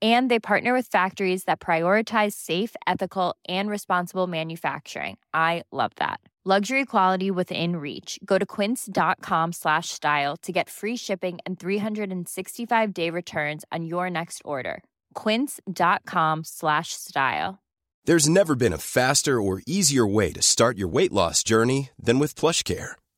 And they partner with factories that prioritize safe, ethical, and responsible manufacturing. I love that. Luxury quality within reach. Go to quince.com slash style to get free shipping and 365 day returns on your next order. Quince.com slash style. There's never been a faster or easier way to start your weight loss journey than with PlushCare.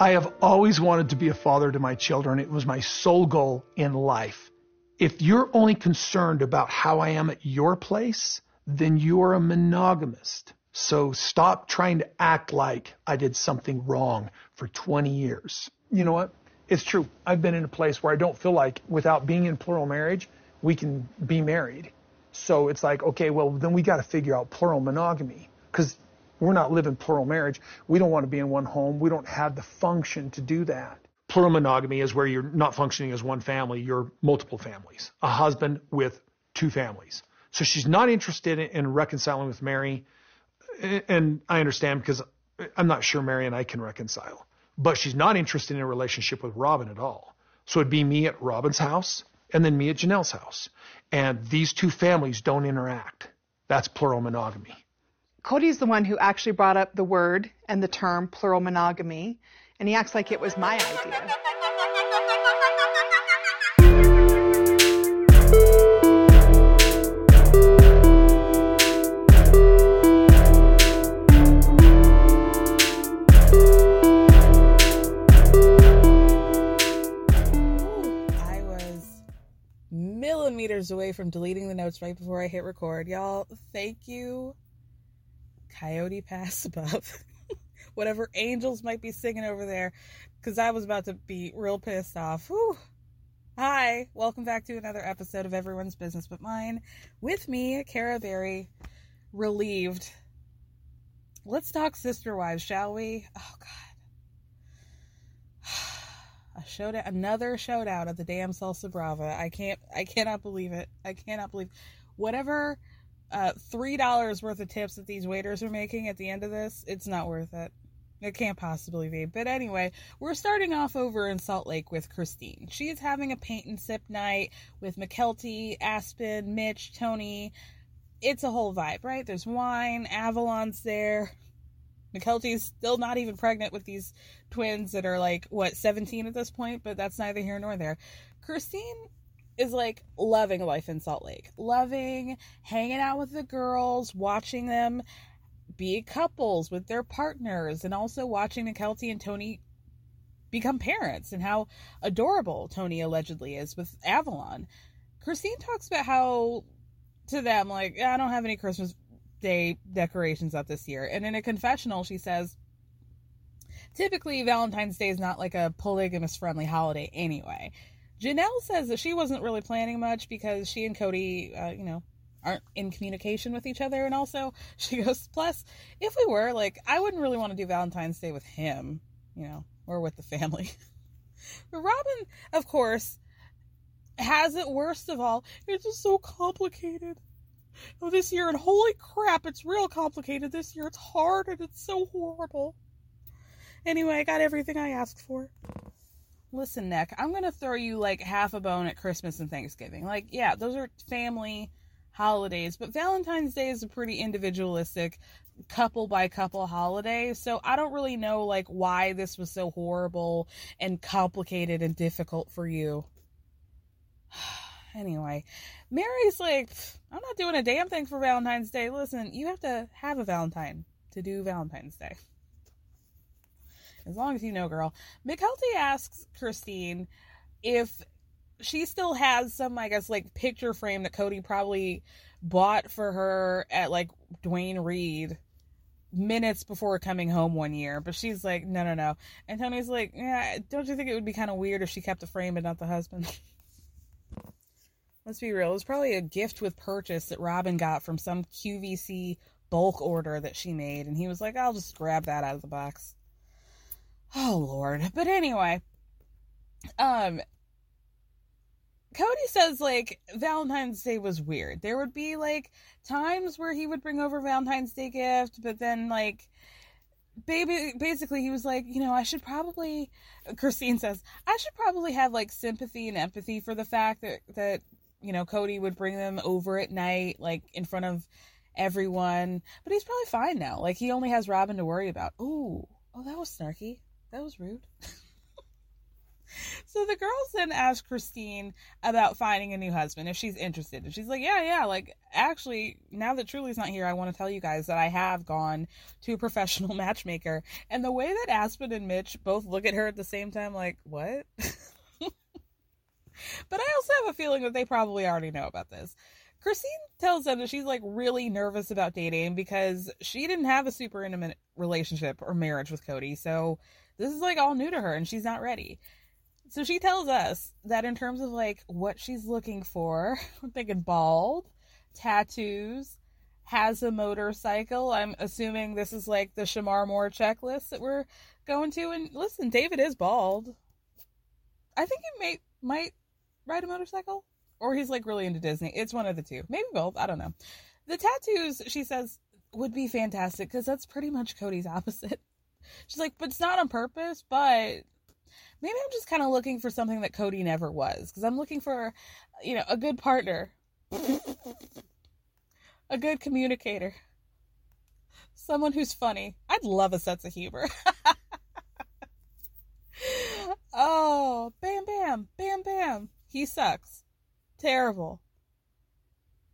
I have always wanted to be a father to my children. It was my sole goal in life. If you're only concerned about how I am at your place, then you're a monogamist. So stop trying to act like I did something wrong for 20 years. You know what? It's true. I've been in a place where I don't feel like without being in plural marriage, we can be married. So it's like, okay, well, then we got to figure out plural monogamy because we're not living plural marriage. We don't want to be in one home. We don't have the function to do that. Plural monogamy is where you're not functioning as one family, you're multiple families, a husband with two families. So she's not interested in reconciling with Meri and I understand because I'm not sure Meri and I can reconcile. But she's not interested in a relationship with Robyn at all. So it'd be me at Robyn's house and then me at Janelle's house. And these two families don't interact. That's plural monogamy. Kody's the one who actually brought up the word and the term plural monogamy, and he acts like it was my idea. millimeters away from deleting the notes right before I hit record. Y'all, thank you, Coyote Pass above. Whatever angels might be singing over there, because I was about to be real pissed off. Whew. Hi, welcome back to another episode of Everyone's Business But Mine. With me, Kara Berry, relieved. Let's talk sister wives, shall we? Oh, God a showdown, another showdown at the damn Salsa Brava. I can't, I cannot believe it. I cannot believe whatever uh, three dollars worth of tips that these waiters are making at the end of this. It's not worth it. It can't possibly be. But anyway, we're starting off over in Salt Lake with Christine. She is having a paint and sip night with Mykelti, Aspen, Mitch, Tony. It's a whole vibe, right? There's wine, Avalon's there. Mykelti's still not even pregnant with these twins that are like, what, 17 at this point, but that's neither here nor there. Christine is like loving life in Salt Lake, loving hanging out with the girls, watching them be couples with their partners, and also watching Mykelti and Tony become parents and how adorable Tony allegedly is with Avalon. Christine talks about how to them, like, I don't have any Christmas Day decorations up this year. And in a confessional, she says, typically Valentine's Day is not like a polygamous friendly holiday anyway. Janelle says that she wasn't really planning much because she and Kody, uh, you know, aren't in communication with each other. And also, she goes, plus, if we were, like, I wouldn't really want to do Valentine's Day with him, you know, or with the family. but Robyn, of course, has it worst of all. It's just so complicated. Oh, this year, and holy crap, it's real complicated this year. It's hard and it's so horrible. Anyway, I got everything I asked for. Listen, Nick, I'm gonna throw you like half a bone at Christmas and Thanksgiving. Like, yeah, those are family holidays, but Valentine's Day is a pretty individualistic couple by couple holiday. So I don't really know like why this was so horrible and complicated and difficult for you. anyway, Meri's like, I'm not doing a damn thing for Valentine's Day. Listen, you have to have a Valentine to do Valentine's Day. As long as you know, girl. Mykelti asks Christine if she still has some, I guess, like picture frame that Kody probably bought for her at like Duane Reade minutes before coming home one year. But she's like, no, no, no. And Tony's like, yeah, don't you think it would be kind of weird if she kept the frame but not the husband? Let's be real. It was probably a gift with purchase that Robyn got from some QVC bulk order that she made. And he was like, I'll just grab that out of the box. Oh, Lord. But anyway, um, Kody says like Valentine's Day was weird. There would be like times where he would bring over Valentine's Day gift, but then like baby basically he was like, you know, I should probably Christine says, I should probably have like sympathy and empathy for the fact that that you know, Kody would bring them over at night like in front of everyone, but he's probably fine now. Like he only has Robyn to worry about. Ooh. Oh, that was snarky. That was rude. so the girls then ask Christine about finding a new husband if she's interested. And she's like, Yeah, yeah, like actually, now that Truely's not here, I want to tell you guys that I have gone to a professional matchmaker. And the way that Aspen and Mitch both look at her at the same time, like, what? but I also have a feeling that they probably already know about this. Christine tells them that she's like really nervous about dating because she didn't have a super intimate relationship or marriage with Kody. So this is like all new to her and she's not ready. So she tells us that in terms of like what she's looking for, I'm thinking bald, tattoos, has a motorcycle. I'm assuming this is like the Shemar Moore checklist that we're going to. And listen, David is bald. I think he may might ride a motorcycle, or he's like really into Disney. It's one of the two, maybe both. I don't know. The tattoos, she says, would be fantastic because that's pretty much Kody's opposite. She's like, but it's not on purpose, but maybe I'm just kind of looking for something that Kody never was because I'm looking for, you know, a good partner, a good communicator, someone who's funny. I'd love a sense of humor. oh, bam, bam, bam, bam. He sucks. Terrible.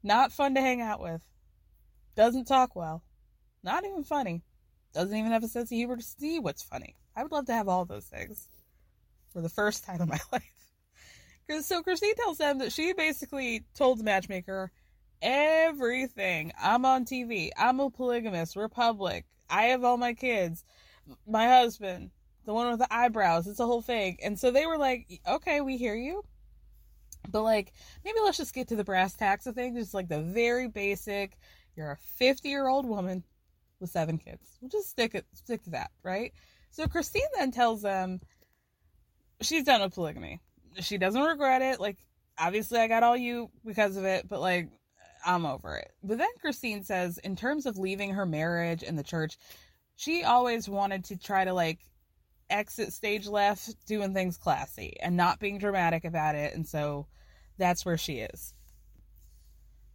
Not fun to hang out with. Doesn't talk well. Not even funny. Doesn't even have a sense of humor to see what's funny. I would love to have all those things for the first time in my life. So Christine tells them that she basically told the matchmaker everything. I'm on TV. I'm a polygamist. We're public. I have all my kids. My husband, the one with the eyebrows. It's a whole thing. And so they were like, okay, we hear you. But like, maybe let's just get to the brass tacks of things. Just like the very basic. You're a 50 year old woman with seven kids. We'll just stick it stick to that, right? So Christine then tells them she's done with polygamy. She doesn't regret it. Like obviously I got all you because of it, but like I'm over it. But then Christine says in terms of leaving her marriage and the church, she always wanted to try to like exit stage left doing things classy and not being dramatic about it and so that's where she is.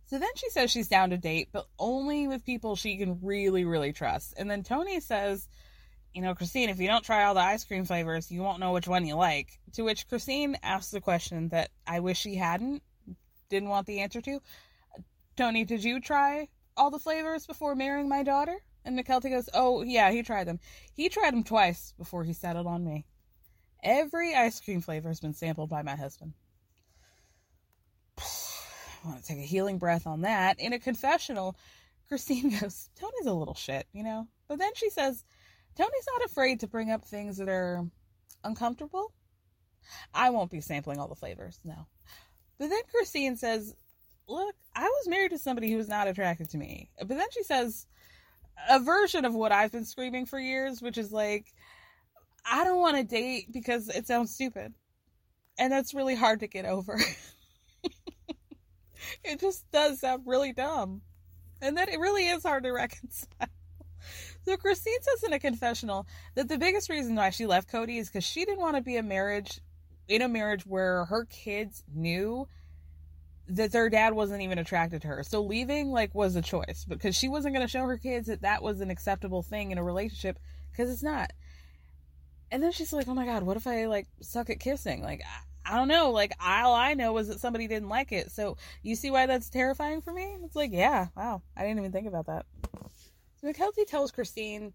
So then she says she's down to date, but only with people she can really, really trust. And then Tony says, you know, Christine, if you don't try all the ice cream flavors, you won't know which one you like. To which Christine asks the question that I wish she hadn't, didn't want the answer to. Tony, did you try all the flavors before marrying my daughter? And Mykelti goes, Oh, yeah, he tried them. He tried them twice before he settled on me. Every ice cream flavor has been sampled by my husband. I want to take a healing breath on that. In a confessional, Christine goes, Tony's a little shit, you know? But then she says, Tony's not afraid to bring up things that are uncomfortable. I won't be sampling all the flavors, no. But then Christine says, Look, I was married to somebody who was not attracted to me. But then she says a version of what I've been screaming for years, which is like, I don't want to date because it sounds stupid. And that's really hard to get over. it just does sound really dumb. And then it really is hard to reconcile. So Christine says in a confessional that the biggest reason why she left Kody is because she didn't want to be a marriage in a marriage where her kids knew that their dad wasn't even attracted to her. So leaving like was a choice because she wasn't going to show her kids that that was an acceptable thing in a relationship because it's not. And then she's like, "Oh my god, what if I like suck at kissing?" Like I, don't know. Like all I know is that somebody didn't like it. So you see why that's terrifying for me? It's like, yeah, wow, I didn't even think about that. So Mackenzie tells Christine,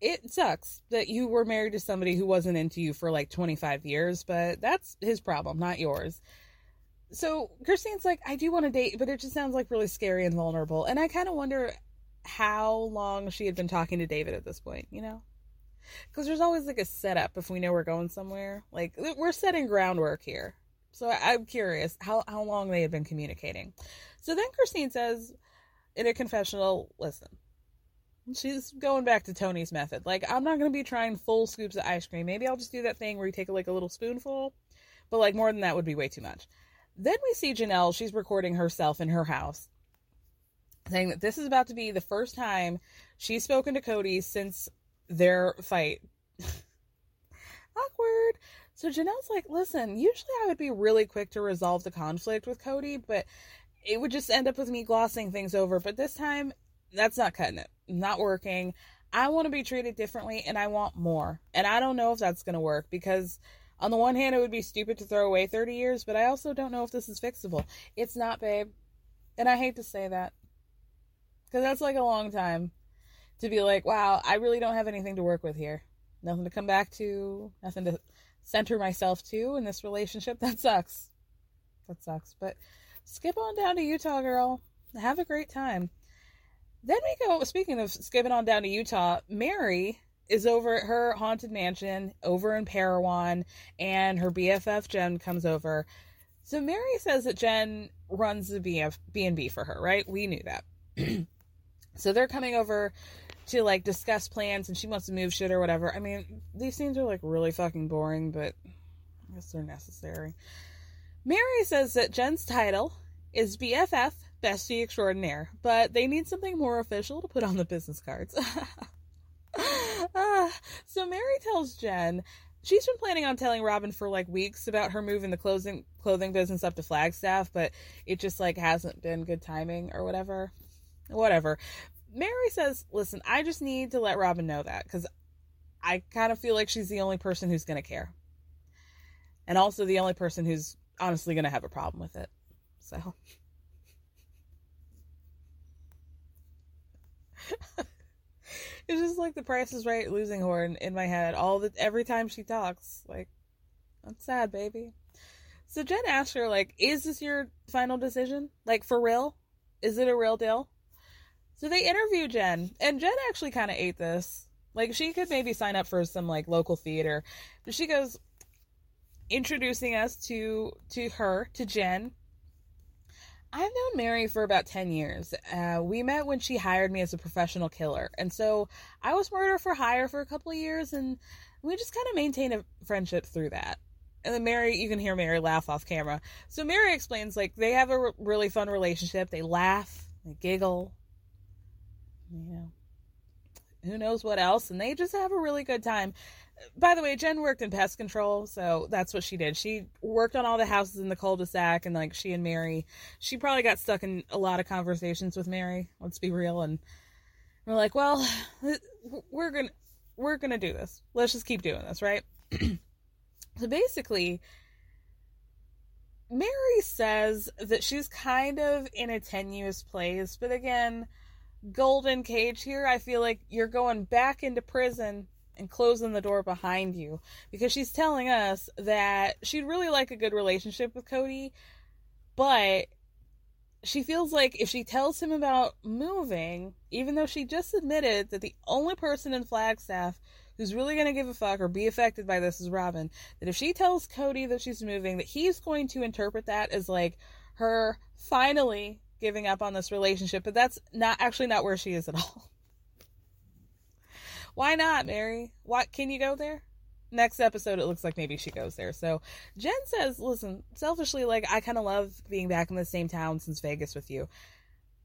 "It sucks that you were married to somebody who wasn't into you for like 25 years, but that's his problem, not yours." So Christine's like, "I do want to date, but it just sounds like really scary and vulnerable." And I kind of wonder how long she had been talking to David at this point, you know? Because there's always like a setup if we know we're going somewhere. Like we're setting groundwork here. So I'm curious how, how long they had been communicating. So then Christine says in a confessional, listen, she's going back to Tony's method. Like, I'm not going to be trying full scoops of ice cream. Maybe I'll just do that thing where you take like a little spoonful, but like more than that would be way too much. Then we see Janelle, she's recording herself in her house, saying that this is about to be the first time she's spoken to Kody since their fight. Awkward. So Janelle's like, listen, usually I would be really quick to resolve the conflict with Kody, but it would just end up with me glossing things over. But this time, that's not cutting it. Not working. I want to be treated differently and I want more. And I don't know if that's going to work because, on the one hand, it would be stupid to throw away 30 years, but I also don't know if this is fixable. It's not, babe. And I hate to say that because that's like a long time to be like, wow, I really don't have anything to work with here. Nothing to come back to, nothing to center myself to in this relationship. That sucks. That sucks. But skip on down to Utah, girl. Have a great time. Then we go, speaking of skipping on down to Utah, Meri is over at her haunted mansion over in Parowan, and her BFF Jen comes over. So Meri says that Jen runs the BF, B&B for her, right? We knew that. so they're coming over to like discuss plans and she wants to move shit or whatever. I mean, these scenes are like really fucking boring, but I guess they're necessary. Meri says that Jen's title is BFF, Bestie Extraordinaire, but they need something more official to put on the business cards. uh, so Meri tells Jen she's been planning on telling Robyn for like weeks about her moving the clothing clothing business up to Flagstaff, but it just like hasn't been good timing or whatever. Whatever. Meri says, "Listen, I just need to let Robyn know that cuz I kind of feel like she's the only person who's going to care. And also the only person who's honestly going to have a problem with it." So. It's just like the price is right losing horn in my head all the every time she talks. Like I'm sad baby. So jen asks her like is this your final decision? Like for real? Is it a real deal so they interview jen and jen actually kind of ate this like she could maybe sign up for some like local theater but she goes introducing us to to her to jen I've known Meri for about 10 years. Uh, we met when she hired me as a professional killer. And so I was murder for hire for a couple of years, and we just kind of maintained a friendship through that. And then Meri, you can hear Meri laugh off camera. So Meri explains, like, they have a really fun relationship. They laugh, they giggle, you know, who knows what else. And they just have a really good time by the way, Jen worked in pest control, so that's what she did. She worked on all the houses in the cul-de-sac, and like she and Meri, she probably got stuck in a lot of conversations with Meri. Let's be real, and we're like, well, we're gonna we're gonna do this. Let's just keep doing this, right? so basically, Meri says that she's kind of in a tenuous place, but again, golden cage here. I feel like you're going back into prison and closing the door behind you because she's telling us that she'd really like a good relationship with Kody, but she feels like if she tells him about moving, even though she just admitted that the only person in Flagstaff who's really going to give a fuck or be affected by this is Robyn, that if she tells Kody that she's moving, that he's going to interpret that as like her finally giving up on this relationship, but that's not actually not where she is at all. Why not, Meri? What can you go there? next episode, it looks like maybe she goes there. So Jen says, listen, selfishly, like, I kind of love being back in the same town since Vegas with you.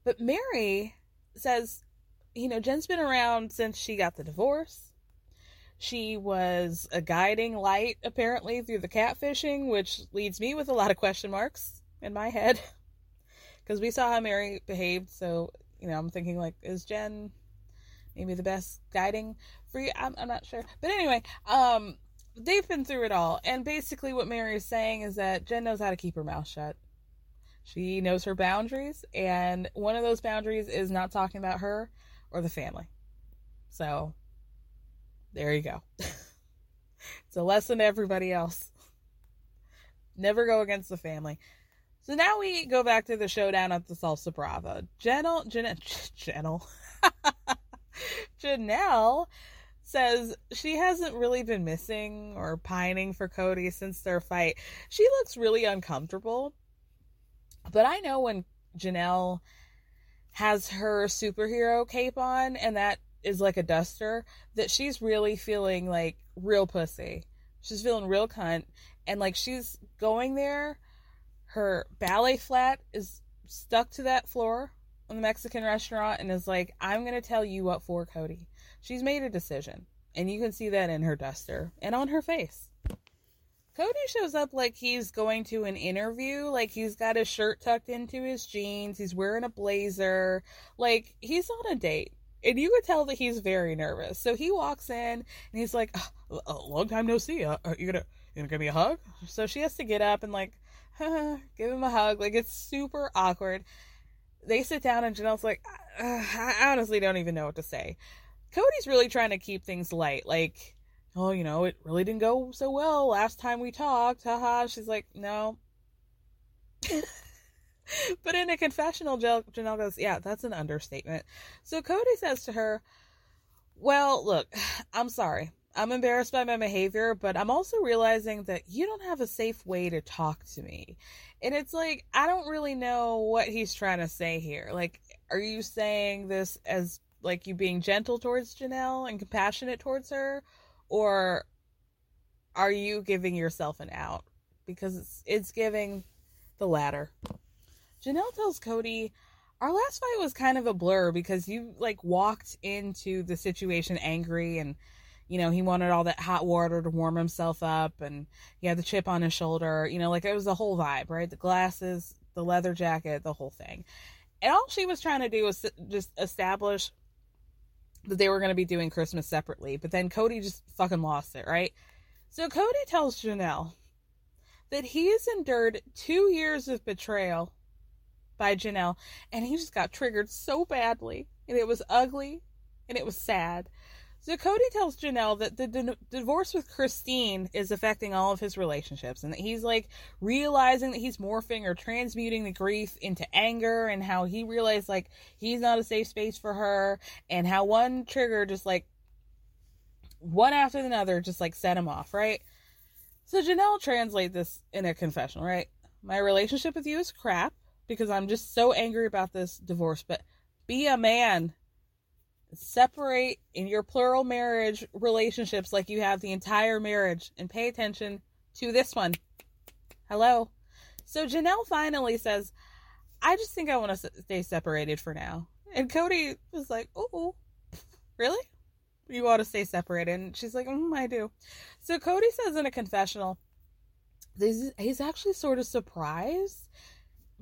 But Meri says, you know, Jen's been around since she got the divorce. She was a guiding light, apparently, through the catfishing, which leads me with a lot of question marks in my head. Because we saw how Meri behaved, so, you know, I'm thinking, like, is Jen maybe the best guiding for you? I'm, I'm not sure. But anyway, um, they've been through it all. And basically, what Meri is saying is that Jen knows how to keep her mouth shut. She knows her boundaries, and one of those boundaries is not talking about her or the family. So, there you go. it's a lesson to everybody else. Never go against the family. So now we go back to the showdown at the Salsa Brava. Janelle, Janelle, Janelle, Janelle says she hasn't really been missing or pining for Kody since their fight. She looks really uncomfortable. But I know when Janelle has her superhero cape on and that is like a duster, that she's really feeling like real pussy. She's feeling real cunt. And like she's going there, her ballet flat is stuck to that floor in the Mexican restaurant and is like, I'm going to tell you what for, Kody. She's made a decision. And you can see that in her duster and on her face. Kody shows up like he's going to an interview, like he's got his shirt tucked into his jeans, he's wearing a blazer, like he's on a date. And you could tell that he's very nervous. So he walks in and he's like, oh, "A long time no see. Uh, uh, you gonna you gonna give me a hug?" So she has to get up and like give him a hug. Like it's super awkward. They sit down and Janelle's like, ah, "I honestly don't even know what to say." Kody's really trying to keep things light, like oh, you know, it really didn't go so well last time we talked. Haha. She's like, no. but in a confessional, Janelle goes, yeah, that's an understatement. So Kody says to her, well, look, I'm sorry. I'm embarrassed by my behavior, but I'm also realizing that you don't have a safe way to talk to me. And it's like, I don't really know what he's trying to say here. Like, are you saying this as like you being gentle towards Janelle and compassionate towards her? or are you giving yourself an out? Because it's it's giving the latter. Janelle tells Kody, our last fight was kind of a blur because you like walked into the situation angry and you know, he wanted all that hot water to warm himself up and he had the chip on his shoulder, you know, like it was the whole vibe, right? The glasses, the leather jacket, the whole thing. And all she was trying to do was just establish that they were going to be doing Christmas separately, but then Kody just fucking lost it, right? So Kody tells Janelle that he has endured two years of betrayal by Janelle, and he just got triggered so badly, and it was ugly, and it was sad. So Kody tells Janelle that the d- divorce with Christine is affecting all of his relationships and that he's like realizing that he's morphing or transmuting the grief into anger and how he realized like he's not a safe space for her and how one trigger just like one after another just like set him off, right? So Janelle translate this in a confessional, right? My relationship with you is crap because I'm just so angry about this divorce, but be a man separate in your plural marriage relationships like you have the entire marriage and pay attention to this one. Hello. So Janelle finally says, I just think I want to stay separated for now. And Kody was like, Oh, really? You want to stay separated? And she's like, mm, I do. So Kody says in a confessional, he's actually sort of surprised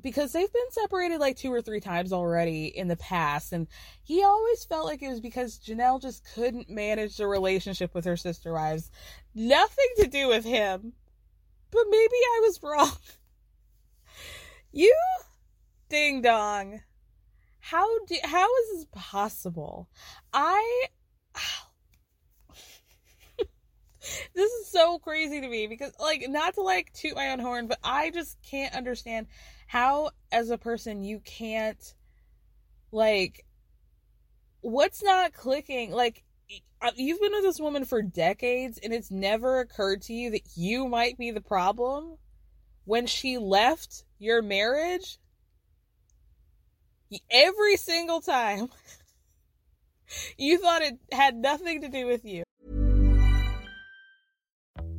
because they've been separated like two or three times already in the past and he always felt like it was because Janelle just couldn't manage the relationship with her sister wives. Nothing to do with him. But maybe I was wrong. you ding dong. How do how is this possible? I this is so crazy to me because like not to like toot my own horn, but I just can't understand how as a person you can't like what's not clicking? Like uh, you've been with this woman for decades and it's never occurred to you that you might be the problem? When she left your marriage? Every single time. You thought it had nothing to do with you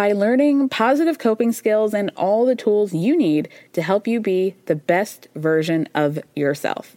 by learning positive coping skills and all the tools you need to help you be the best version of yourself.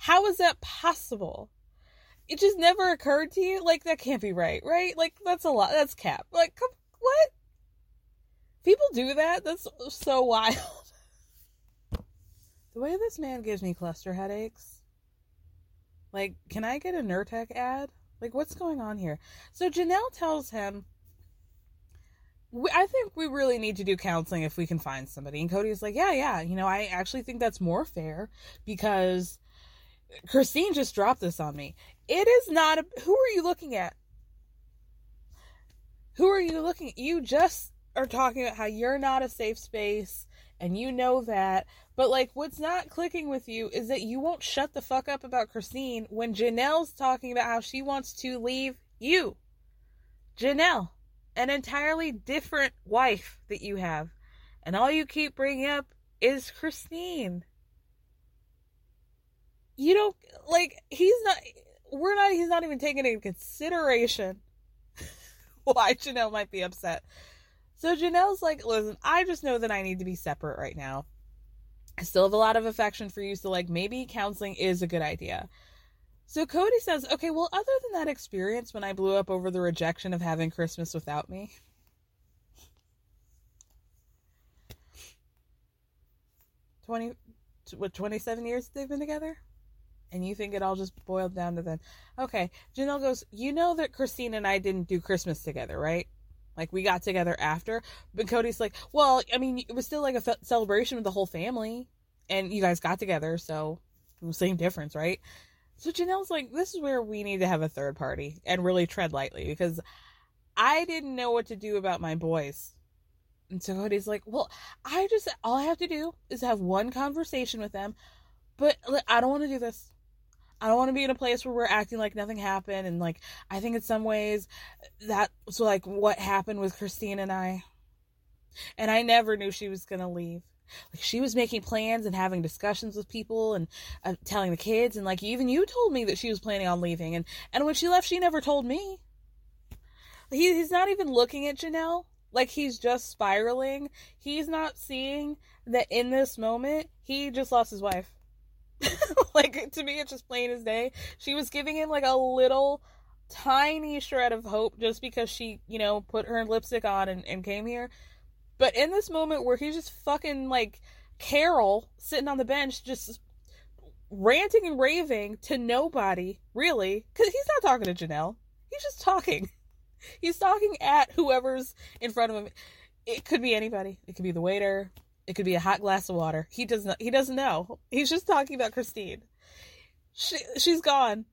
How is that possible? It just never occurred to you? Like, that can't be right, right? Like, that's a lot. That's cap. Like, come, what? People do that? That's so wild. the way this man gives me cluster headaches. Like, can I get a Nurtec ad? Like, what's going on here? So Janelle tells him, I think we really need to do counseling if we can find somebody. And Kody's like, yeah, yeah. You know, I actually think that's more fair because Christine just dropped this on me. It is not a, who are you looking at? Who are you looking at? You just are talking about how you're not a safe space and you know that. But like what's not clicking with you is that you won't shut the fuck up about Christine when Janelle's talking about how she wants to leave you. Janelle, an entirely different wife that you have. And all you keep bringing up is Christine you don't like he's not we're not he's not even taking into consideration why Janelle might be upset. So Janelle's like, listen, I just know that I need to be separate right now. I still have a lot of affection for you, so like maybe counseling is a good idea. So Kody says, okay, well, other than that experience when I blew up over the rejection of having Christmas without me. Twenty what twenty seven years they've been together? And you think it all just boiled down to then. Okay janelle goes you know that christine and i didn't do christmas together right? Like we got together after? But kody's like well i mean it was still like a fe- celebration with the whole family and you guys got together so same difference right? So janelle's like this is where we need to have a third party and really tread lightly because i didn't know what to do about my boys. And so kody's like well i just all i have to do is have one conversation with them but I don't want to do this. I don't want to be in a place where we're acting like nothing happened. And like, I think in some ways that's like what happened with Christine and I. And I never knew she was going to leave. Like she was making plans and having discussions with people and uh, telling the kids. And like, even you told me that she was planning on leaving. And, and when she left, she never told me. He, he's not even looking at Janelle. Like he's just spiraling. He's not seeing that in this moment, he just lost his wife. like to me it's just plain as day. She was giving him like a little tiny shred of hope just because she you know put her lipstick on and, and came here. But in this moment where he's just fucking like carol sitting on the bench just ranting and raving to nobody really because he's not talking to janelle. He's just talking. He's talking at whoever's in front of him. It could be anybody. It could be the waiter. It could be a hot glass of water. He doesn't. He doesn't know. He's just talking about Christine. She she's gone.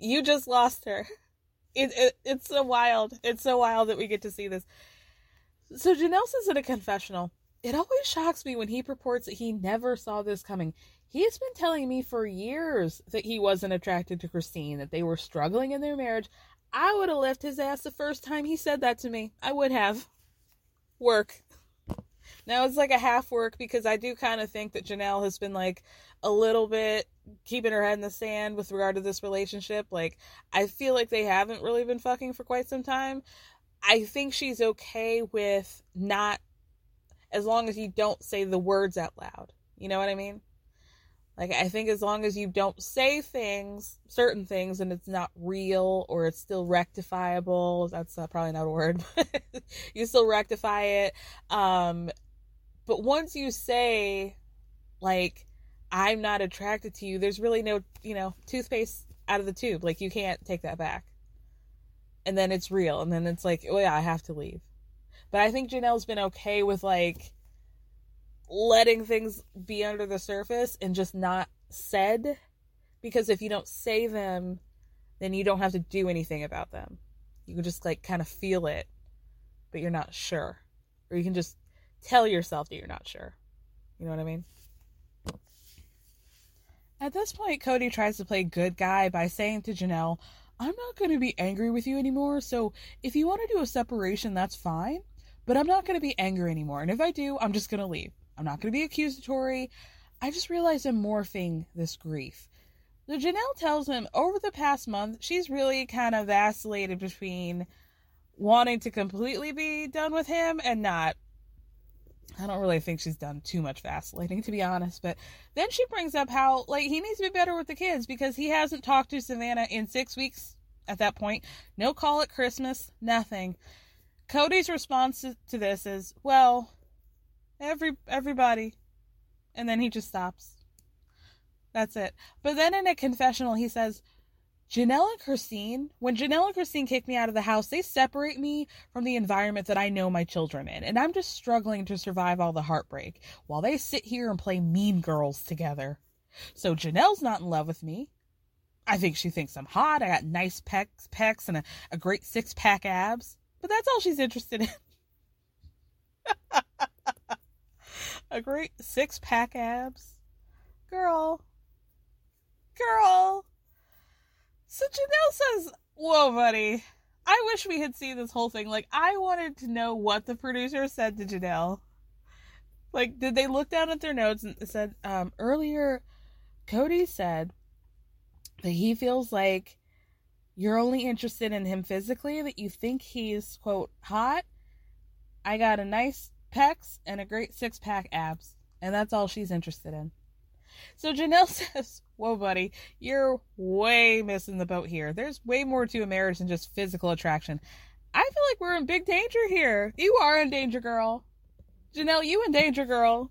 You just lost her. It, it it's so wild. It's so wild that we get to see this. So Janelle says in a confessional, it always shocks me when he purports that he never saw this coming. He's been telling me for years that he wasn't attracted to Christine, that they were struggling in their marriage. I would have left his ass the first time he said that to me. I would have. Work. Now it's like a half work because I do kind of think that Janelle has been like a little bit keeping her head in the sand with regard to this relationship. Like, I feel like they haven't really been fucking for quite some time. I think she's okay with not, as long as you don't say the words out loud. You know what I mean? Like, I think as long as you don't say things, certain things, and it's not real or it's still rectifiable, that's not, probably not a word, but you still rectify it. Um, but once you say, like, I'm not attracted to you, there's really no, you know, toothpaste out of the tube. Like, you can't take that back. And then it's real. And then it's like, oh, yeah, I have to leave. But I think Janelle's been okay with, like, letting things be under the surface and just not said. Because if you don't say them, then you don't have to do anything about them. You can just, like, kind of feel it, but you're not sure. Or you can just tell yourself that you're not sure. You know what I mean? At this point, Kody tries to play good guy by saying to Janelle, I'm not going to be angry with you anymore, so if you want to do a separation, that's fine, but I'm not going to be angry anymore. And if I do, I'm just going to leave. I'm not going to be accusatory. I just realized I'm morphing this grief. So Janelle tells him over the past month, she's really kind of vacillated between wanting to completely be done with him and not. I don't really think she's done too much vacillating, to be honest. But then she brings up how, like, he needs to be better with the kids because he hasn't talked to Savanah in six weeks at that point. No call at Christmas, nothing. Kody's response to this is, well, every everybody. And then he just stops. That's it. But then in a confessional, he says, Janelle and Christine, when Janelle and Christine kick me out of the house, they separate me from the environment that I know my children in. And I'm just struggling to survive all the heartbreak while they sit here and play mean girls together. So Janelle's not in love with me. I think she thinks I'm hot. I got nice pecs, pecs and a, a great six pack abs. But that's all she's interested in. a great six pack abs. Girl. Girl. So Janelle says, Whoa, buddy. I wish we had seen this whole thing. Like, I wanted to know what the producer said to Janelle. Like, did they look down at their notes and said, um, earlier, Kody said that he feels like you're only interested in him physically, that you think he's, quote, hot. I got a nice pecs and a great six pack abs, and that's all she's interested in. So Janelle says, Whoa, buddy, you're way missing the boat here. There's way more to a marriage than just physical attraction. I feel like we're in big danger here. You are in danger, girl. Janelle, you in danger, girl.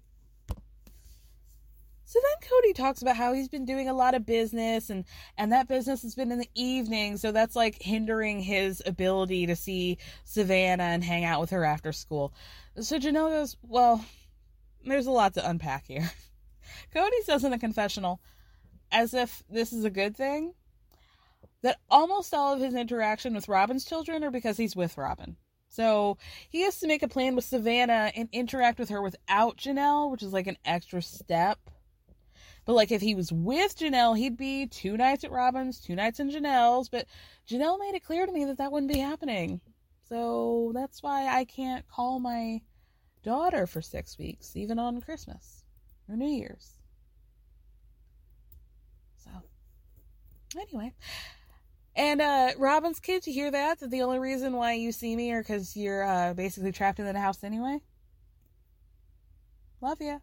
So then Kody talks about how he's been doing a lot of business and and that business has been in the evening, so that's like hindering his ability to see Savanah and hang out with her after school. So Janelle goes, "Well, there's a lot to unpack here." Kody says in the confessional, as if this is a good thing, that almost all of his interaction with Robyn's children are because he's with Robyn. So he has to make a plan with Savanah and interact with her without Janelle, which is like an extra step. But like if he was with Janelle, he'd be two nights at Robyn's, two nights in Janelle's. But Janelle made it clear to me that that wouldn't be happening. So that's why I can't call my daughter for six weeks, even on Christmas or New Year's. So, anyway. And uh Robyn's kids, you hear that? That the only reason why you see me are because you're uh, basically trapped in the house anyway? Love ya.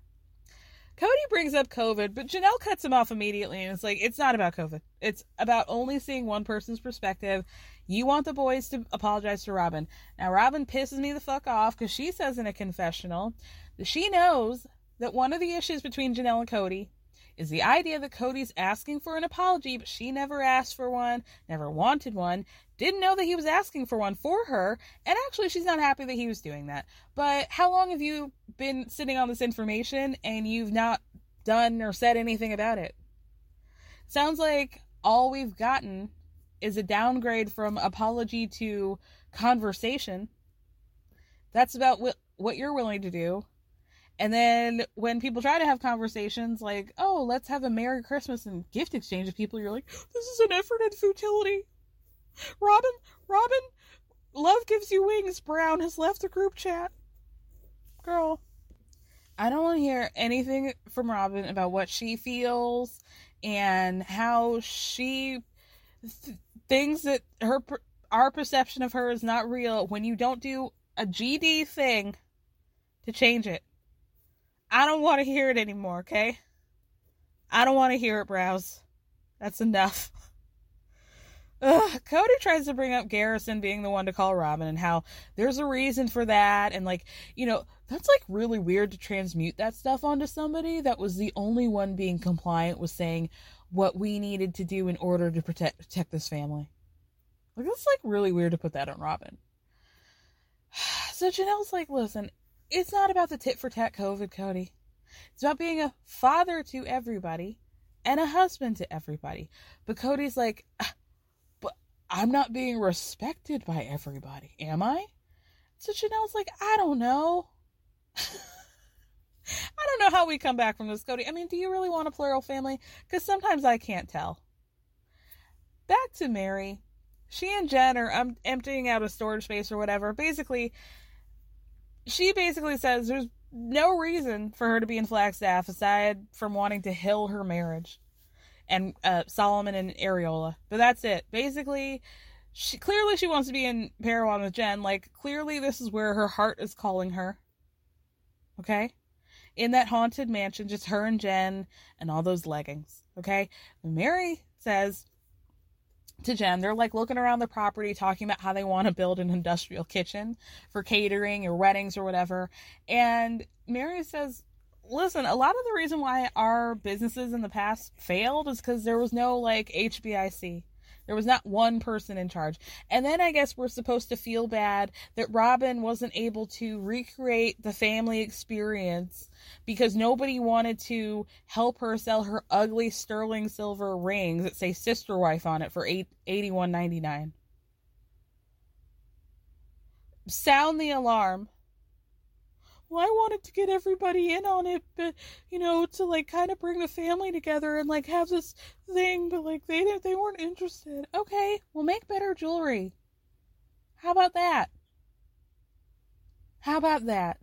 Kody brings up COVID, but Janelle cuts him off immediately and it's like, it's not about COVID. It's about only seeing one person's perspective. You want the boys to apologize to Robyn. Now, Robyn pisses me the fuck off because she says in a confessional that she knows that one of the issues between Janelle and Kody is the idea that Kody's asking for an apology, but she never asked for one, never wanted one, didn't know that he was asking for one for her, and actually she's not happy that he was doing that. But how long have you been sitting on this information and you've not done or said anything about it? Sounds like all we've gotten is a downgrade from apology to conversation. That's about what what you're willing to do. And then when people try to have conversations like, "Oh, let's have a Merry Christmas and gift exchange with people," you're like, "This is an effort in futility." Robyn, Robyn, love gives you wings. Brown has left the group chat. Girl, I don't want to hear anything from Robyn about what she feels and how she th- thinks that her our perception of her is not real when you don't do a GD thing to change it. I don't want to hear it anymore, okay? I don't want to hear it, Browse. That's enough. Ugh, Kody tries to bring up Garrison being the one to call Robyn and how there's a reason for that. And, like, you know, that's like really weird to transmute that stuff onto somebody that was the only one being compliant with saying what we needed to do in order to protect protect this family. Like, that's like really weird to put that on Robyn. So Janelle's like, listen, it's not about the tit for tat COVID, Kody. It's about being a father to everybody and a husband to everybody. But Kody's like, ah, but I'm not being respected by everybody, am I? So Janelle's like, I don't know. I don't know how we come back from this, Kody. I mean, do you really want a plural family? Because sometimes I can't tell. Back to Meri. She and Jen are um, emptying out a storage space or whatever. Basically, she basically says there's no reason for her to be in Flagstaff aside from wanting to hill her marriage and uh, Solomon and Ariella. But that's it. Basically, she clearly she wants to be in Parowan with Jen. Like clearly this is where her heart is calling her. Okay? In that haunted mansion, just her and Jen and all those leggings. Okay? Mary says to Jen, they're like looking around the property, talking about how they want to build an industrial kitchen for catering or weddings or whatever. And Meri says, Listen, a lot of the reason why our businesses in the past failed is because there was no like HBIC. There was not one person in charge. And then I guess we're supposed to feel bad that Robyn wasn't able to recreate the family experience because nobody wanted to help her sell her ugly sterling silver rings that say sister wife on it for eight eighty one ninety nine. Sound the alarm. Well, I wanted to get everybody in on it, but you know, to like kind of bring the family together and like have this thing, but like they didn't, they weren't interested. Okay, well, make better jewelry. How about that? How about that?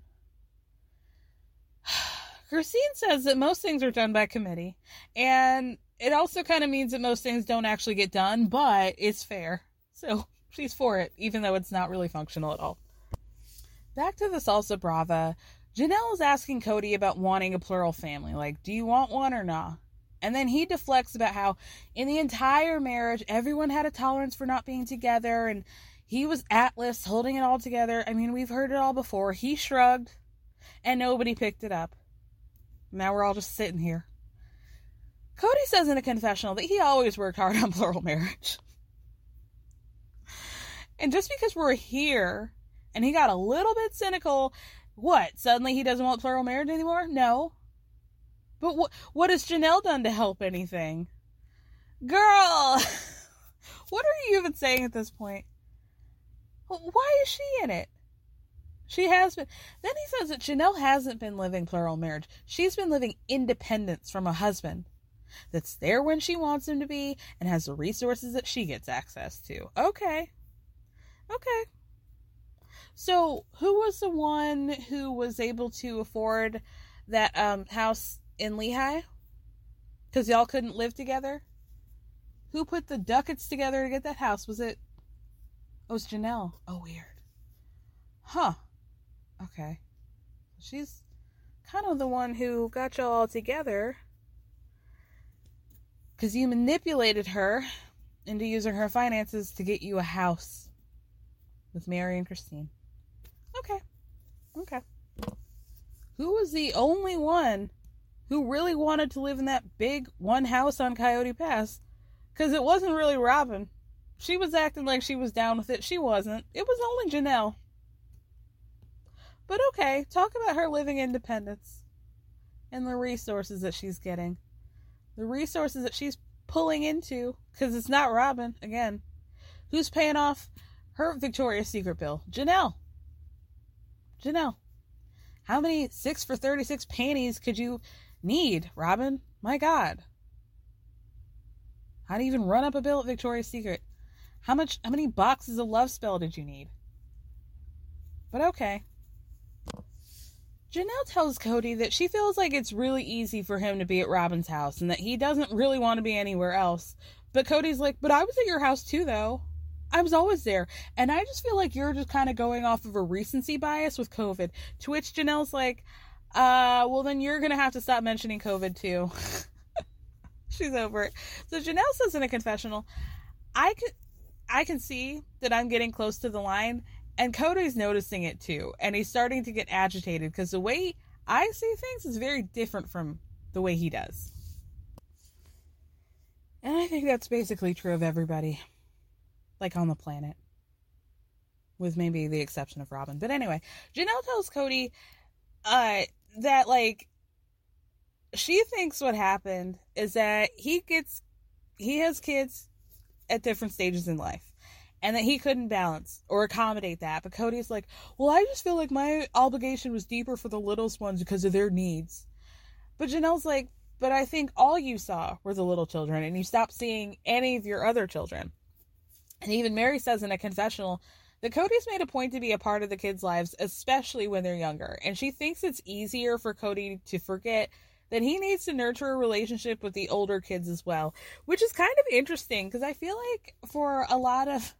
Christine says that most things are done by committee, and it also kind of means that most things don't actually get done, but it's fair. So she's for it, even though it's not really functional at all. Back to the salsa brava, Janelle is asking Kody about wanting a plural family. Like, do you want one or not? And then he deflects about how in the entire marriage, everyone had a tolerance for not being together, and he was Atlas holding it all together. I mean, we've heard it all before. He shrugged, and nobody picked it up. Now we're all just sitting here. Kody says in a confessional that he always worked hard on plural marriage. And just because we're here and he got a little bit cynical, what? Suddenly he doesn't want plural marriage anymore? No. But what what has Janelle done to help anything? Girl, what are you even saying at this point? Why is she in it? She has been. Then he says that Janelle hasn't been living plural marriage. She's been living independence from a husband that's there when she wants him to be and has the resources that she gets access to. Okay. Okay. So, who was the one who was able to afford that um, house in Lehi? Because y'all couldn't live together? Who put the ducats together to get that house? Was it. Oh, it was Janelle. Oh, weird. Huh. Okay. She's kind of the one who got y'all all together. Because you manipulated her into using her finances to get you a house with Meri and Christine. Okay. Okay. Who was the only one who really wanted to live in that big one house on Coyote Pass. Because it wasn't really Robyn. She was acting like she was down with it. She wasn't. It was only Janelle. But okay, talk about her living independence and the resources that she's getting. The resources that she's pulling into, because it's not Robyn, again. Who's paying off her Victoria's Secret bill? Janelle. Janelle. How many 6 for 36 panties could you need, Robyn? My God. How you even run up a bill at Victoria's Secret? How much how many boxes of love spell did you need? But okay. Janelle tells Kody that she feels like it's really easy for him to be at Robyn's house and that he doesn't really want to be anywhere else. But Kody's like, But I was at your house too, though. I was always there. And I just feel like you're just kind of going off of a recency bias with COVID. To which Janelle's like, uh, well, then you're going to have to stop mentioning COVID too. She's over it. So Janelle says in a confessional, I can, I can see that I'm getting close to the line and Kody's noticing it too, and he's starting to get agitated because the way I see things is very different from the way he does. And I think that's basically true of everybody, like on the planet, with maybe the exception of Robyn. But anyway, Janelle tells Kody uh, that, like, she thinks what happened is that he gets, he has kids at different stages in life and that he couldn't balance or accommodate that. But Kody's like, well, I just feel like my obligation was deeper for the littlest ones because of their needs. But Janelle's like, but I think all you saw were the little children and you stopped seeing any of your other children. And even Meri says in a confessional that Kody's made a point to be a part of the kids' lives, especially when they're younger. And she thinks it's easier for Kody to forget that he needs to nurture a relationship with the older kids as well, which is kind of interesting because I feel like for a lot of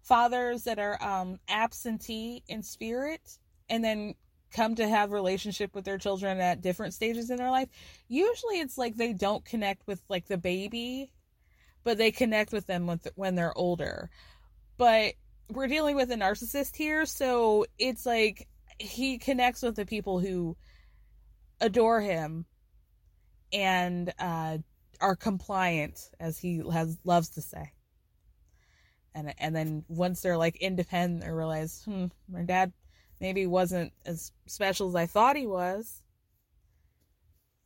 fathers that are um, absentee in spirit and then come to have relationship with their children at different stages in their life usually it's like they don't connect with like the baby but they connect with them with, when they're older. But we're dealing with a narcissist here so it's like he connects with the people who adore him and uh, are compliant as he has loves to say. And and then once they're like independent they realize hmm my dad maybe wasn't as special as i thought he was.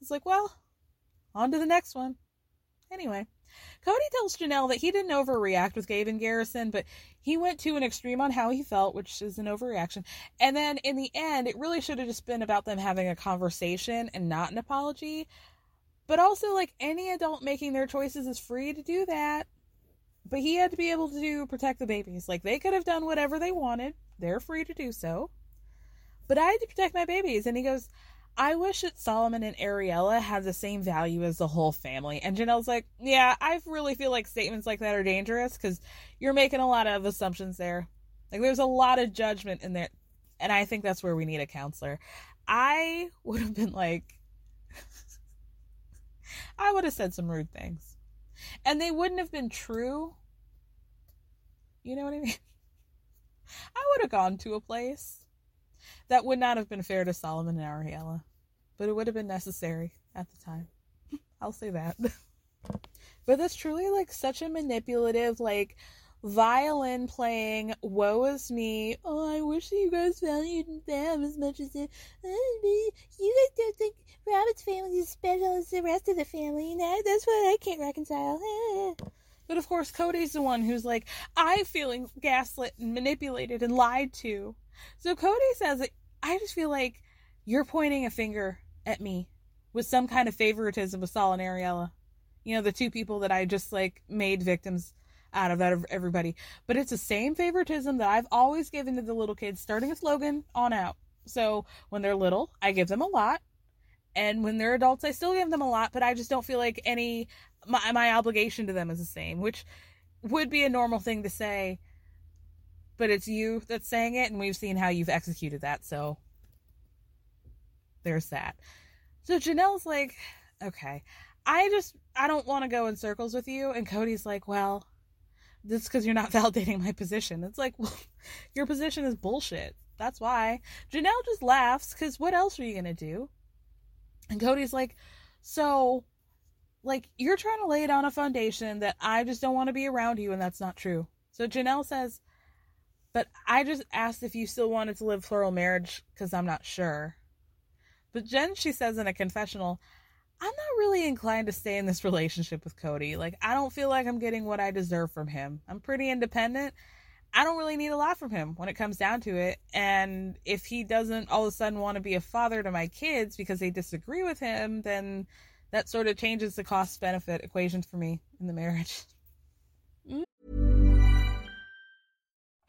It's like well on to the next one. Anyway kody tells janelle that he didn't overreact with gabe and garrison but he went to an extreme on how he felt which is an overreaction and then in the end it really should have just been about them having a conversation and not an apology but also like any adult making their choices is free to do that but he had to be able to protect the babies. Like they could have done whatever they wanted. They're free to do so. But I had to protect my babies. And he goes, I wish that Solomon and Ariella had the same value as the whole family. And Janelle's like, Yeah, I really feel like statements like that are dangerous because you're making a lot of assumptions there. Like there's a lot of judgment in there. And I think that's where we need a counselor. I would have been like, I would have said some rude things and they wouldn't have been true. You know what I mean? I would have gone to a place that would not have been fair to Solomon and Ariella, but it would have been necessary at the time. I'll say that. but that's truly like such a manipulative, like violin playing, woe is me. Oh, I wish you guys valued them as much as it. You guys don't think Robert's family is special as the rest of the family. Know, that's what I can't reconcile. but of course, Kody's the one who's like, I'm feeling gaslit and manipulated and lied to. So Kody says, I just feel like you're pointing a finger at me with some kind of favoritism with Sol and Ariella. You know, the two people that I just like made victims out of out of everybody. But it's the same favoritism that I've always given to the little kids, starting with Logan on out. So when they're little, I give them a lot. And when they're adults, I still give them a lot, but I just don't feel like any, my, my obligation to them is the same, which would be a normal thing to say. But it's you that's saying it, and we've seen how you've executed that. So there's that. So Janelle's like, okay, I just, I don't want to go in circles with you. And Kody's like, well, this because you're not validating my position. It's like, well, your position is bullshit. That's why. Janelle just laughs because what else are you going to do? And Kody's like, So, like, you're trying to lay down a foundation that I just don't want to be around you, and that's not true. So Janelle says, But I just asked if you still wanted to live plural marriage because I'm not sure. But Jen, she says in a confessional, I'm not really inclined to stay in this relationship with Kody. Like, I don't feel like I'm getting what I deserve from him. I'm pretty independent. I don't really need a lot from him when it comes down to it. And if he doesn't all of a sudden want to be a father to my kids because they disagree with him, then that sort of changes the cost benefit equation for me in the marriage.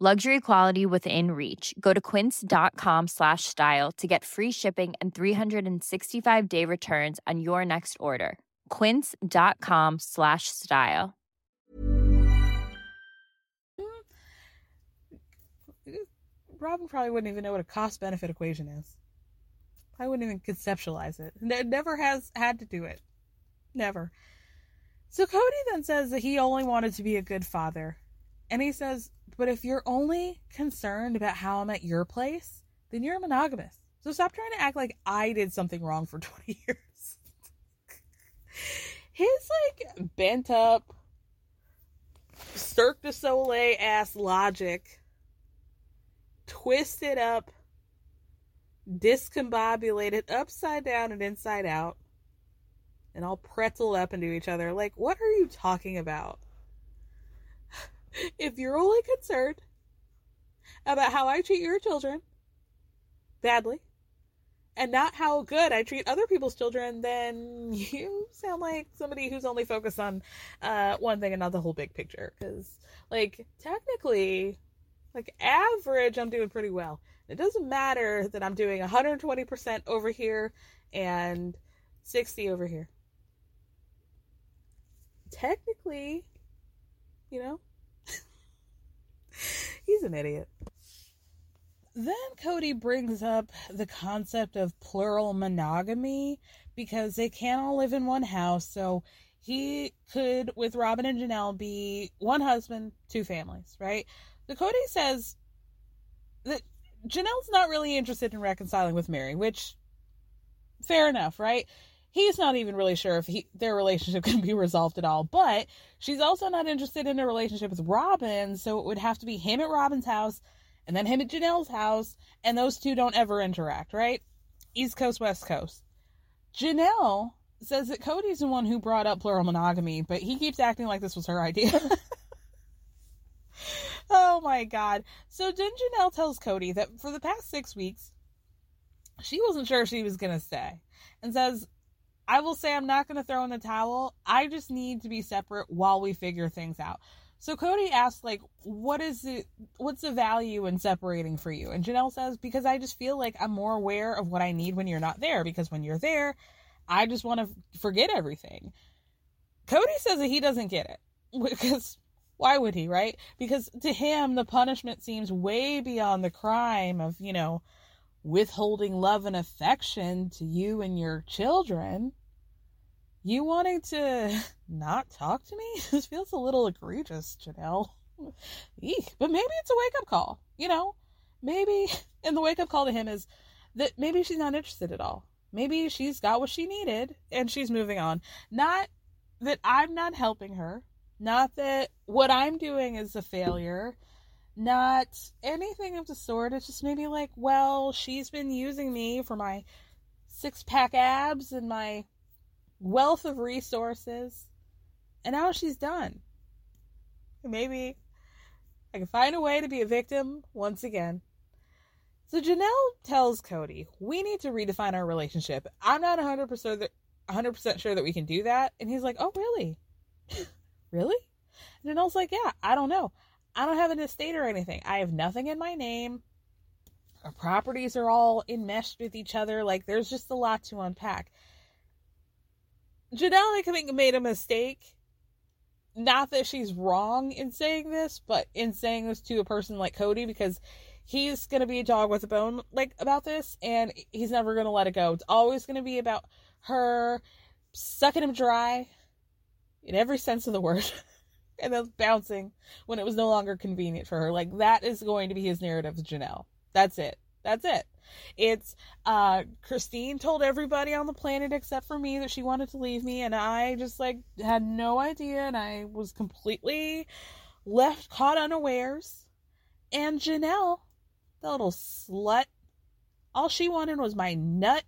Luxury quality within reach. Go to quince.com slash style to get free shipping and 365 day returns on your next order. Quince.com slash style. Mm-hmm. Robyn probably wouldn't even know what a cost benefit equation is. I wouldn't even conceptualize it. Ne- never has had to do it. Never. So Kody then says that he only wanted to be a good father. And he says, but if you're only concerned about how I'm at your place, then you're monogamous. So stop trying to act like I did something wrong for 20 years. His like bent up Cirque du Soleil ass logic, twisted up, discombobulated upside down and inside out, and all pretzel up into each other. Like, what are you talking about? If you're only concerned about how I treat your children badly and not how good I treat other people's children, then you sound like somebody who's only focused on uh, one thing and not the whole big picture. Because, like, technically, like, average, I'm doing pretty well. It doesn't matter that I'm doing 120% over here and 60 over here. Technically, you know, he's an idiot. Then Kody brings up the concept of plural monogamy because they can't all live in one house. So he could, with Robyn and Janelle, be one husband, two families, right? So Kody says that Janelle's not really interested in reconciling with Meri, which, fair enough, right? He's not even really sure if he, their relationship can be resolved at all, but she's also not interested in a relationship with Robyn, so it would have to be him at Robyn's house and then him at Janelle's house, and those two don't ever interact, right? East Coast, West Coast. Janelle says that Kody's the one who brought up plural monogamy, but he keeps acting like this was her idea. oh my god. So then Janelle tells Kody that for the past six weeks, she wasn't sure she was going to stay, and says, I will say I'm not going to throw in the towel. I just need to be separate while we figure things out. So Kody asks, like, what is it? What's the value in separating for you? And Janelle says, because I just feel like I'm more aware of what I need when you're not there. Because when you're there, I just want to forget everything. Kody says that he doesn't get it because why would he, right? Because to him, the punishment seems way beyond the crime of, you know, withholding love and affection to you and your children. You wanting to not talk to me? This feels a little egregious, Janelle. Eek. But maybe it's a wake up call. You know, maybe, and the wake up call to him is that maybe she's not interested at all. Maybe she's got what she needed and she's moving on. Not that I'm not helping her. Not that what I'm doing is a failure. Not anything of the sort. It's just maybe like, well, she's been using me for my six pack abs and my wealth of resources. And now she's done. Maybe I can find a way to be a victim once again. So Janelle tells Kody, we need to redefine our relationship. I'm not 100% that, 100% sure that we can do that. And he's like, oh, really? really? And Janelle's like, yeah, I don't know. I don't have an estate or anything. I have nothing in my name. Our properties are all enmeshed with each other. Like, there's just a lot to unpack. Janelle, I think, made a mistake not that she's wrong in saying this, but in saying this to a person like Kody because he's going to be a dog with a bone like about this and he's never going to let it go. It's always going to be about her sucking him dry in every sense of the word and then bouncing when it was no longer convenient for her. Like that is going to be his narrative Janelle. That's it. That's it. It's uh Christine told everybody on the planet except for me that she wanted to leave me and I just like had no idea and I was completely left caught unawares. And Janelle, the little slut, all she wanted was my nut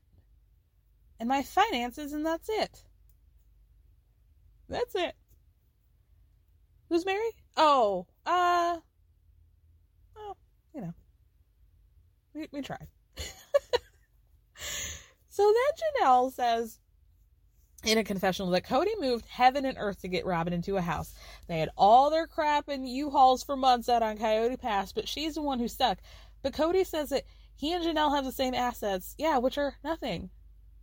and my finances and that's it. That's it. Who's Meri? Oh, uh oh, you know. We we tried. so then Janelle says in a confessional that Kody moved heaven and earth to get Robyn into a house. They had all their crap and U-Hauls for months out on Coyote Pass, but she's the one who stuck. But Kody says that he and Janelle have the same assets, yeah, which are nothing.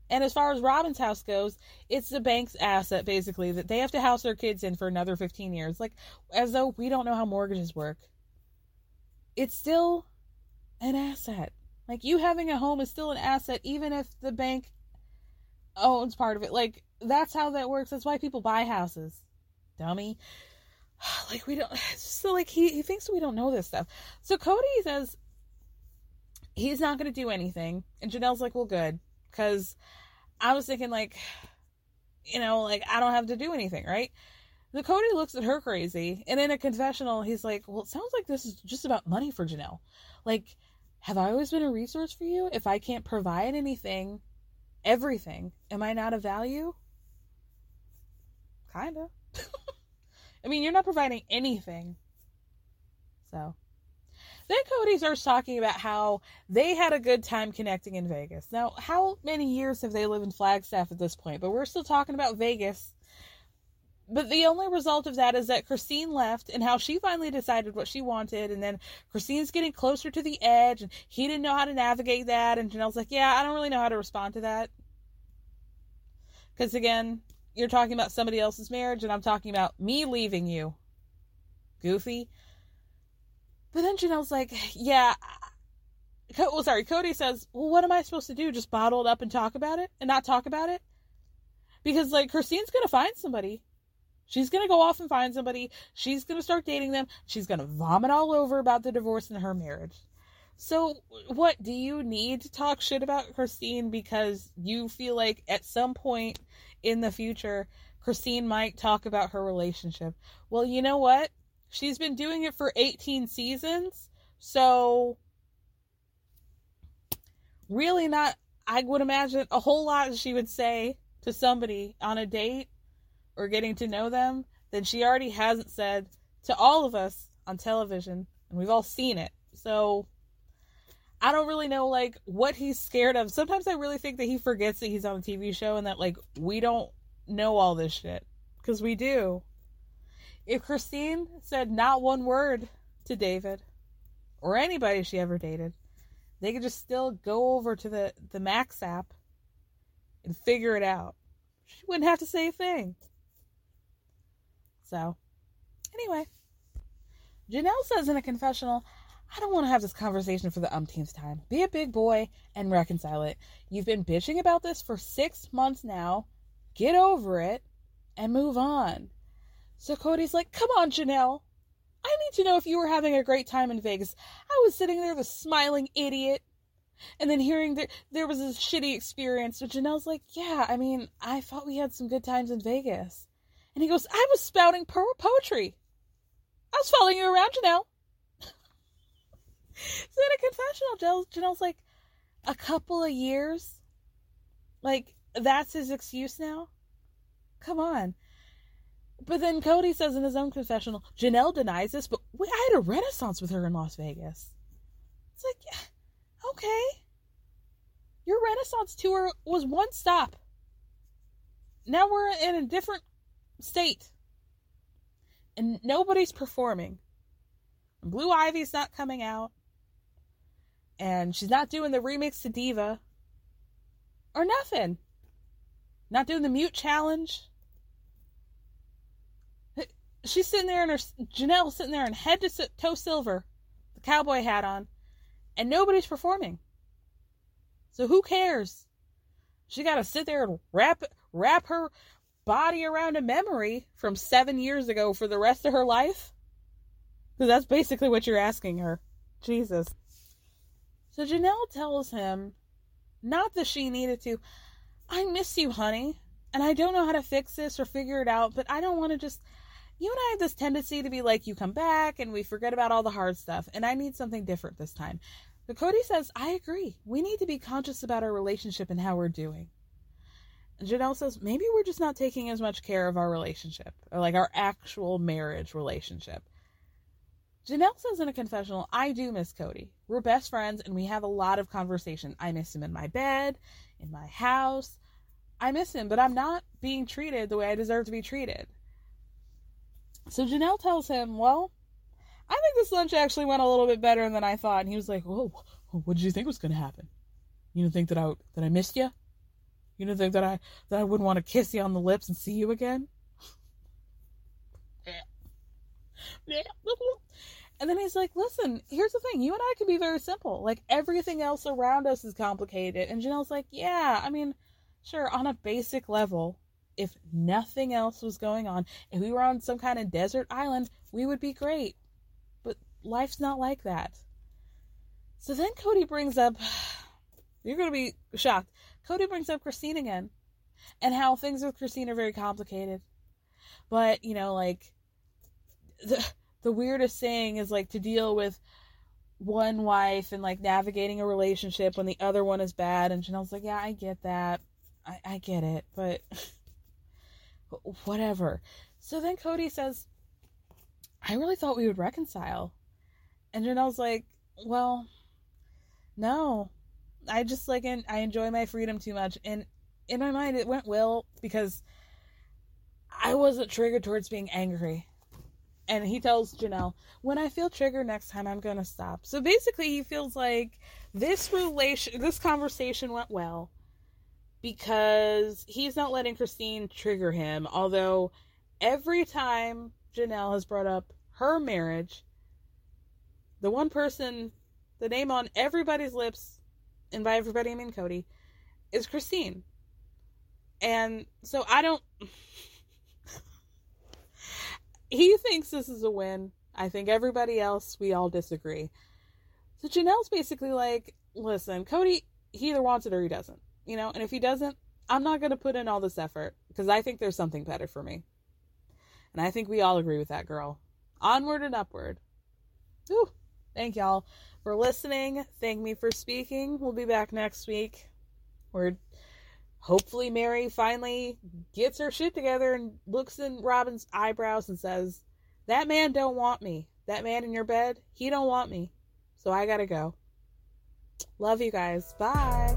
And as far as Robyn's house goes, it's the bank's asset basically that they have to house their kids in for another 15 years. Like, as though we don't know how mortgages work. It's still an asset. Like, you having a home is still an asset, even if the bank owns part of it. Like, that's how that works. That's why people buy houses. Dummy. Like, we don't. So, like, he, he thinks we don't know this stuff. So, Kody says he's not going to do anything. And Janelle's like, well, good. Because I was thinking, like, you know, like, I don't have to do anything, right? The Kody looks at her crazy. And in a confessional, he's like, well, it sounds like this is just about money for Janelle. Like, have I always been a resource for you? If I can't provide anything, everything, am I not of value? Kinda. I mean, you're not providing anything. So. Then Kody starts talking about how they had a good time connecting in Vegas. Now, how many years have they lived in Flagstaff at this point? But we're still talking about Vegas. But the only result of that is that Christine left and how she finally decided what she wanted. And then Christine's getting closer to the edge and he didn't know how to navigate that. And Janelle's like, yeah, I don't really know how to respond to that. Because again, you're talking about somebody else's marriage and I'm talking about me leaving you. Goofy. But then Janelle's like, yeah. Well, sorry, Kody says, well, what am I supposed to do? Just bottle it up and talk about it and not talk about it? Because, like, Christine's going to find somebody. She's going to go off and find somebody. She's going to start dating them. She's going to vomit all over about the divorce and her marriage. So, what do you need to talk shit about Christine because you feel like at some point in the future, Christine might talk about her relationship? Well, you know what? She's been doing it for 18 seasons. So, really, not, I would imagine, a whole lot she would say to somebody on a date or getting to know them than she already hasn't said to all of us on television. And we've all seen it. So, I don't really know like what he's scared of. Sometimes I really think that he forgets that he's on a TV show and that like we don't know all this shit because we do. If Christine said not one word to David or anybody she ever dated, they could just still go over to the the Max app and figure it out. She wouldn't have to say a thing. So, anyway, Janelle says in a confessional, I don't want to have this conversation for the umpteenth time. Be a big boy and reconcile it. You've been bitching about this for six months now. Get over it and move on. So Kody's like, Come on, Janelle. I need to know if you were having a great time in Vegas. I was sitting there, the smiling idiot. And then hearing that there was this shitty experience. So Janelle's like, Yeah, I mean, I thought we had some good times in Vegas. And he goes, I was spouting poetry. I was following you around, Janelle. so in a confessional, Janelle, Janelle's like, a couple of years? Like, that's his excuse now? Come on. But then Kody says in his own confessional, Janelle denies this, but we, I had a renaissance with her in Las Vegas. It's like, okay. Your renaissance tour was one stop. Now we're in a different state. And nobody's performing. Blue Ivy's not coming out. And she's not doing the remix to Diva. Or nothing. Not doing the mute challenge. she's sitting there in her Janelle sitting there in head to toe silver, the cowboy hat on, and nobody's performing. So who cares? She got to sit there and wrap wrap her body around a memory from seven years ago for the rest of her life. Because that's basically what you're asking her. Jesus. So Janelle tells him, not that she needed to, I miss you, honey, and I don't know how to fix this or figure it out, but I don't want to just. You and I have this tendency to be like, you come back and we forget about all the hard stuff, and I need something different this time. But Kody says, I agree. We need to be conscious about our relationship and how we're doing. Janelle says, maybe we're just not taking as much care of our relationship, or like our actual marriage relationship. Janelle says in a confessional, I do miss Kody. We're best friends and we have a lot of conversation. I miss him in my bed, in my house. I miss him, but I'm not being treated the way I deserve to be treated. So Janelle tells him, Well, I think this lunch actually went a little bit better than I thought. And he was like, Whoa, what did you think was going to happen? You didn't think that I, that I missed you? You didn't think that I, that I wouldn't want to kiss you on the lips and see you again? And then he's like, listen, here's the thing. You and I can be very simple. Like, everything else around us is complicated. And Janelle's like, yeah, I mean, sure, on a basic level, if nothing else was going on, if we were on some kind of desert island, we would be great. But life's not like that. So then Kody brings up, you're going to be shocked. Kody brings up Christine again and how things with Christine are very complicated. But, you know, like, the the weirdest thing is like to deal with one wife and like navigating a relationship when the other one is bad. And Janelle's like, yeah, I get that. I, I get it, but whatever. So then Kody says, I really thought we would reconcile. And Janelle's like, well, no. I just like, and I enjoy my freedom too much. And in my mind, it went well because I wasn't triggered towards being angry and he tells Janelle, "When I feel triggered next time, I'm gonna stop." So basically, he feels like this relation, this conversation went well because he's not letting Christine trigger him. Although every time Janelle has brought up her marriage, the one person, the name on everybody's lips, and by everybody I mean Kody, is Christine. And so I don't he thinks this is a win. I think everybody else, we all disagree. So Janelle's basically like, listen, Kody, he either wants it or he doesn't, you know, and if he doesn't, I'm not going to put in all this effort because I think there's something better for me. And I think we all agree with that girl. Onward and upward. Ooh, thank y'all for listening. Thank me for speaking. We'll be back next week. We're hopefully Meri finally gets her shit together and looks in Robyn's eyebrows and says, "That man don't want me. That man in your bed, he don't want me. So I got to go." Love you guys. Bye.